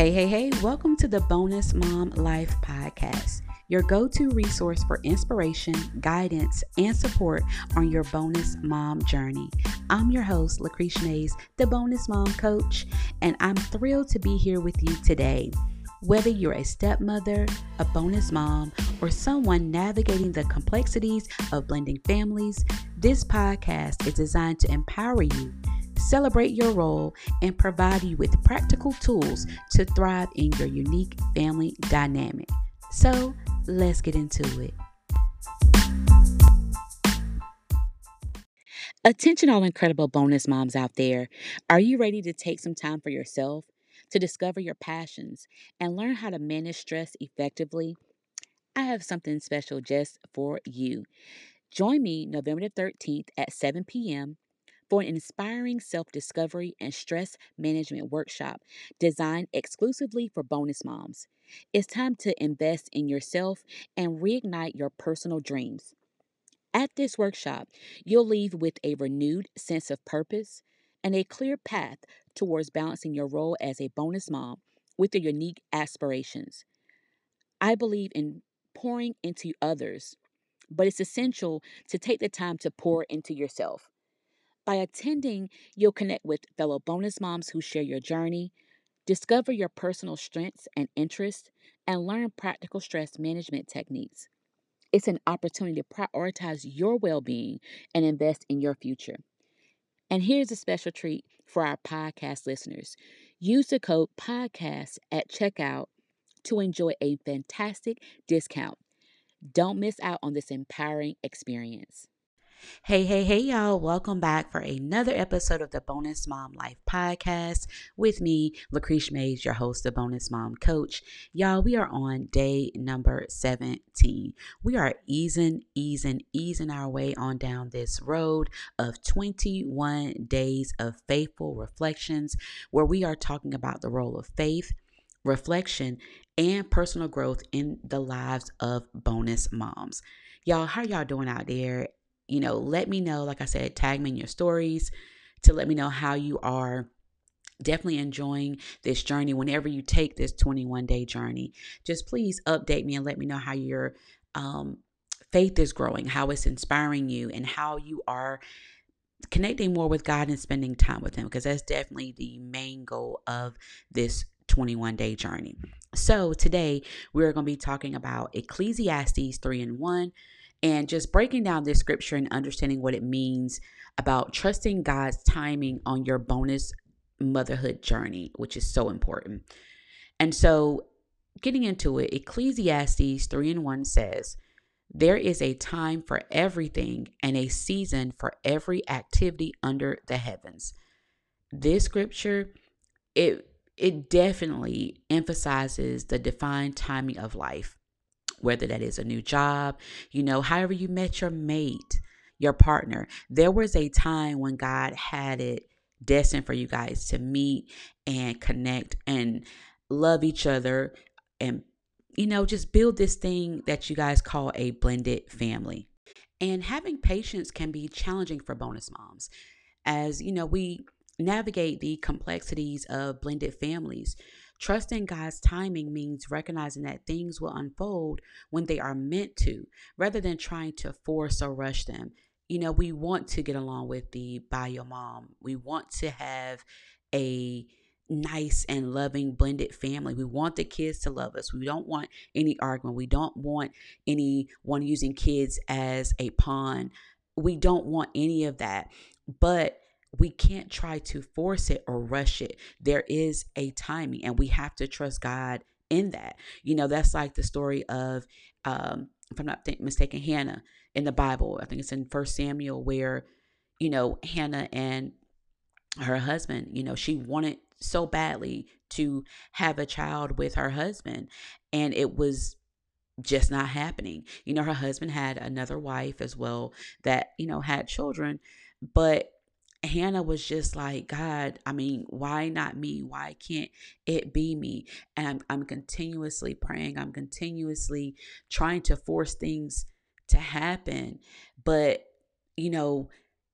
Hey, hey, hey, welcome to the Bonus Mom Life Podcast, your go to resource for inspiration, guidance, and support on your bonus mom journey. I'm your host, Lakrisha Mayes, the Bonus Mom Coach, and I'm thrilled to be here with you today. Whether you're a stepmother, a bonus mom, or someone navigating the complexities of blending families, this podcast is designed to empower you celebrate your role, and provide you with practical tools to thrive in your unique family dynamic. So, let's get into it. Attention, all incredible bonus moms out there. Are you ready to take some time for yourself, to discover your passions, and learn how to manage stress effectively? I have something special just for you. Join me November the 13th at 7 p.m for an inspiring self discovery and stress management workshop designed exclusively for bonus moms. It's time to invest in yourself and reignite your personal dreams. At this workshop, you'll leave with a renewed sense of purpose and a clear path towards balancing your role as a bonus mom with your unique aspirations. I believe in pouring into others, but it's essential to take the time to pour into yourself. By attending, you'll connect with fellow bonus moms who share your journey, discover your personal strengths and interests, and learn practical stress management techniques. It's an opportunity to prioritize your well being and invest in your future. And here's a special treat for our podcast listeners use the code PODCAST at checkout to enjoy a fantastic discount. Don't miss out on this empowering experience. Hey, hey, hey, y'all. Welcome back for another episode of the Bonus Mom Life Podcast with me, Lakrisha Mayes, your host, the Bonus Mom Coach. Y'all, we are on day number 17. We are easing, easing, easing our way on down this road of 21 days of faithful reflections where we are talking about the role of faith reflection, and personal growth in the lives of bonus moms. Y'all, how y'all doing out there? You know, let me know. Like I said, tag me in your stories to let me know how you are definitely enjoying this journey whenever you take this 21 day journey just please update me and let me know how your um, faith is growing how it's inspiring you and how you are connecting more with god and spending time with him because that's definitely the main goal of this 21 day journey so today we're going to be talking about ecclesiastes 3 and 1 and just breaking down this scripture and understanding what it means about trusting God's timing on your bonus motherhood journey, which is so important. And so, getting into it, Ecclesiastes 3 and 1 says, There is a time for everything and a season for every activity under the heavens. This scripture, it it definitely emphasizes the defined timing of life whether that is a new job, you know, however you met your mate, your partner. There was a time when God had it destined for you guys to meet and connect and love each other and you know just build this thing that you guys call a blended family. And having patience can be challenging for bonus moms as you know we navigate the complexities of blended families. Trusting God's timing means recognizing that things will unfold when they are meant to, rather than trying to force or rush them. You know, we want to get along with the bio mom. We want to have a nice and loving blended family. We want the kids to love us. We don't want any argument. We don't want anyone using kids as a pawn. We don't want any of that. But we can't try to force it or rush it. There is a timing, and we have to trust God in that. You know, that's like the story of, um, if I'm not th- mistaken, Hannah in the Bible. I think it's in First Samuel where, you know, Hannah and her husband, you know, she wanted so badly to have a child with her husband, and it was just not happening. You know, her husband had another wife as well that, you know, had children, but Hannah was just like, God, I mean, why not me? Why can't it be me? And I'm, I'm continuously praying. I'm continuously trying to force things to happen. But, you know,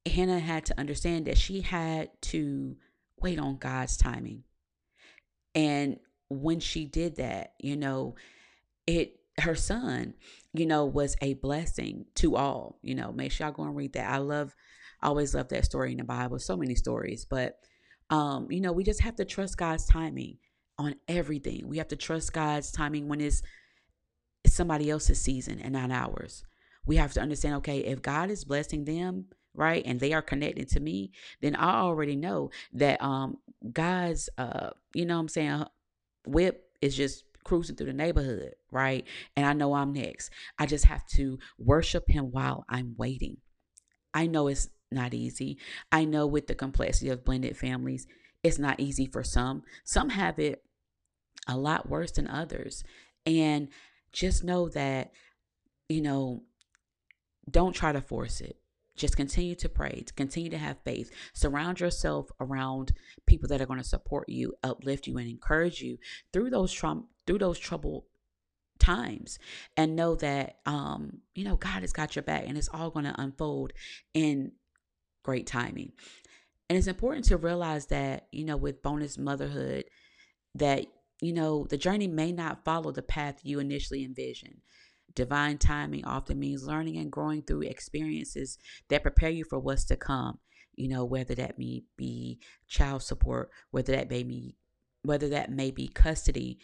Hannah had to understand that she had to wait on God's timing. And when she did that, you know, it her son, you know, was a blessing to all. You know, make sure y'all go and read that. I love, I always love that story in the Bible. So many stories, but um, you know, we just have to trust God's timing on everything. We have to trust God's timing when it's somebody else's season and not ours. We have to understand, okay, if God is blessing them, right, and they are connected to me, then I already know that um God's uh, you know what I'm saying, whip is just cruising through the neighborhood, right? And I know I'm next. I just have to worship him while I'm waiting. I know it's not easy. I know with the complexity of blended families, it's not easy for some. Some have it a lot worse than others. And just know that, you know, don't try to force it. Just continue to pray, to continue to have faith. Surround yourself around people that are going to support you, uplift you, and encourage you through those trauma, through those trouble times, and know that um, you know God has got your back, and it's all going to unfold in great timing. And it's important to realize that you know with bonus motherhood, that you know the journey may not follow the path you initially envisioned Divine timing often means learning and growing through experiences that prepare you for what's to come. You know, whether that may be child support, whether that may be whether that may be custody,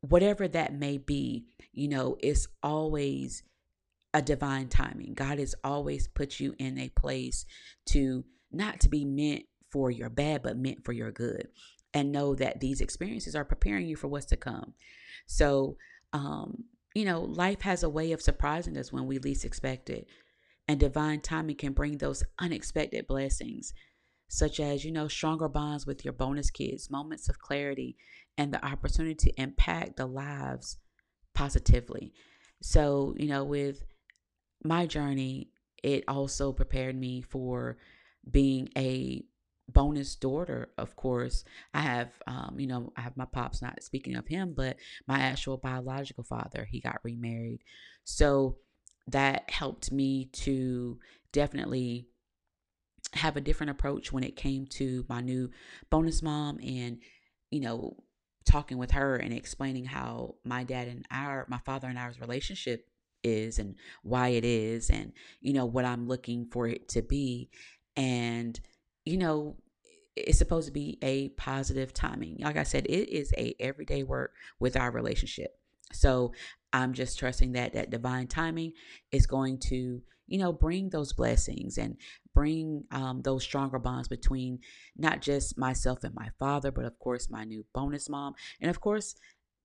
whatever that may be, you know, it's always a divine timing. God has always put you in a place to not to be meant for your bad, but meant for your good. And know that these experiences are preparing you for what's to come. So, um, you know, life has a way of surprising us when we least expect it. And divine timing can bring those unexpected blessings, such as, you know, stronger bonds with your bonus kids, moments of clarity, and the opportunity to impact the lives positively. So, you know, with my journey, it also prepared me for being a bonus daughter, of course, I have, um, you know, I have my pops, not speaking of him, but my actual biological father, he got remarried. So that helped me to definitely have a different approach when it came to my new bonus mom and, you know, talking with her and explaining how my dad and our, my father and our's relationship is and why it is and, you know, what I'm looking for it to be. And, you know, it's supposed to be a positive timing. Like I said, it is a everyday work with our relationship. So I'm just trusting that that divine timing is going to, you know, bring those blessings and bring um, those stronger bonds between not just myself and my father, but of course my new bonus mom, and of course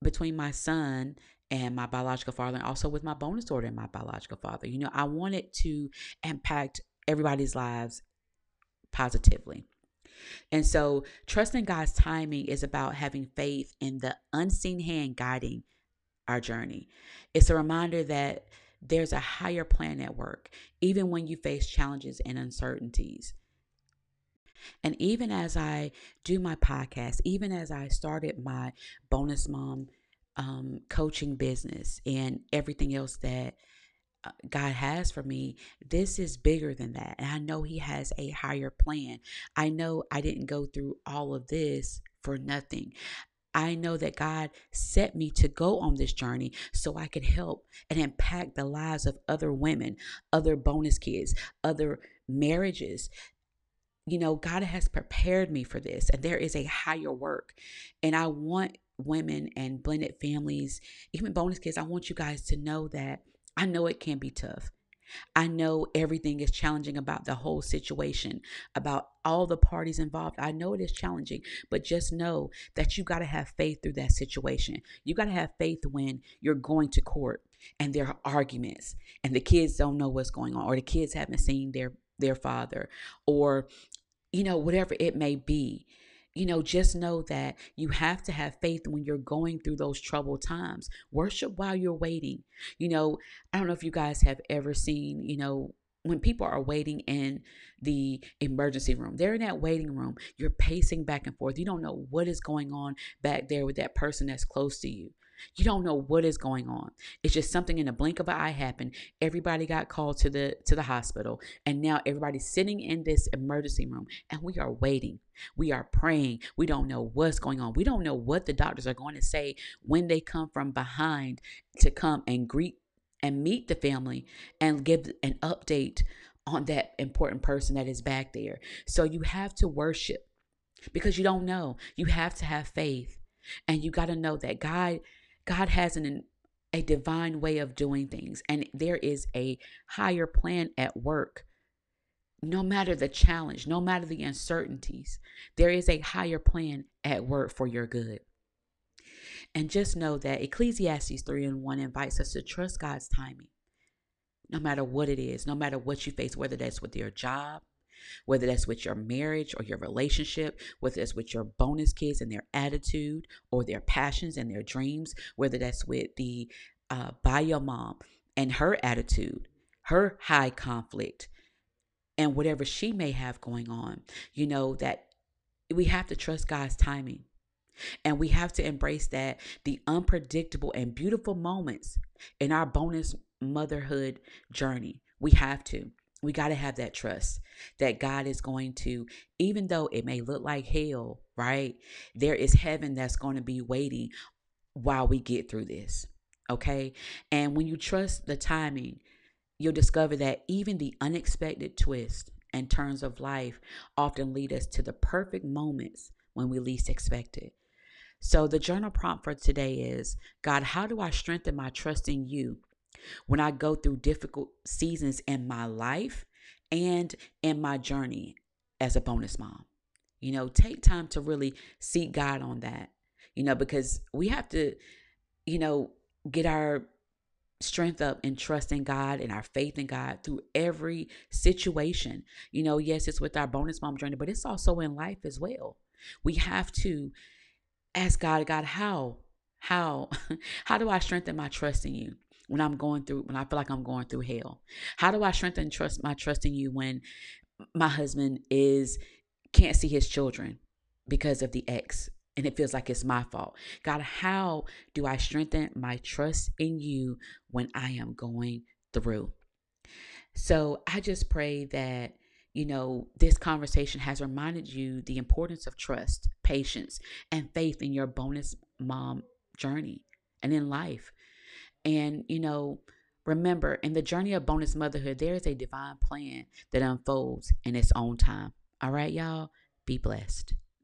between my son and my biological father, and also with my bonus daughter and my biological father. You know, I wanted to impact everybody's lives positively. And so, trusting God's timing is about having faith in the unseen hand guiding our journey. It's a reminder that there's a higher plan at work, even when you face challenges and uncertainties. And even as I do my podcast, even as I started my bonus mom um, coaching business and everything else that uh, God has for me, this is bigger than that. And I know He has a higher plan. I know I didn't go through all of this for nothing. I know that God set me to go on this journey so I could help and impact the lives of other women, other bonus kids, other marriages. You know, God has prepared me for this, and there is a higher work. And I want women and blended families, even bonus kids, I want you guys to know that I know it can be tough. I know everything is challenging about the whole situation, about all the parties involved. I know it is challenging, but just know that you got to have faith through that situation. You got to have faith when you're going to court and there are arguments and the kids don't know what's going on or the kids haven't seen their their father or you know whatever it may be you know, just know that you have to have faith when you're going through those troubled times. Worship while you're waiting. You know, I don't know if you guys have ever seen, you know, when people are waiting in the emergency room, they're in that waiting room, you're pacing back and forth. You don't know what is going on back there with that person that's close to you. You don't know what is going on. It's just something in the blink of an eye happened. Everybody got called to the to the hospital, and now everybody's sitting in this emergency room, and we are waiting. We are praying. We don't know what's going on. We don't know what the doctors are going to say when they come from behind to come and greet and meet the family and give an update on that important person that is back there. So you have to worship because you don't know. You have to have faith. And you got to know that God God has an a divine way of doing things and there is a higher plan at work. No matter the challenge, no matter the uncertainties, there is a higher plan at work for your good. And just know that Ecclesiastes 3 and 1 invites us to trust God's timing. No matter what it is, no matter what you face, whether that's with your job, whether that's with your marriage or your relationship, whether that's with your bonus kids and their attitude or their passions and their dreams, whether that's with the uh, bio mom and her attitude, her high conflict, and whatever she may have going on, you know, that we have to trust God's timing. And we have to embrace that the unpredictable and beautiful moments in our bonus motherhood journey. We have to. We got to have that trust that God is going to, even though it may look like hell, right? There is heaven that's going to be waiting while we get through this. Okay. And when you trust the timing, you'll discover that even the unexpected twists and turns of life often lead us to the perfect moments when we least expect it. So, the journal prompt for today is God, how do I strengthen my trust in you when I go through difficult seasons in my life and in my journey as a bonus mom. You know, take time to really seek God on that, you know, because we have to, you know, get our strength up and trust in God and our faith in God through every situation. You know, yes, it's with our bonus mom journey, but it's also in life as well. We have to ask God, God, how? How? how do I strengthen my trust in you? When I'm going through when I feel like I'm going through hell? How do I strengthen trust my trust in you when my husband is can't see his children because of the ex and it feels like it's my fault. God, how do I strengthen my trust in you when I am going through? So I just pray that, you know, this conversation has reminded you the importance of trust, patience, and faith in your bonus mom journey and in life. And, you know, remember, in the journey of bonus motherhood, there is a divine plan that unfolds in its own time. All right, y'all? Be blessed.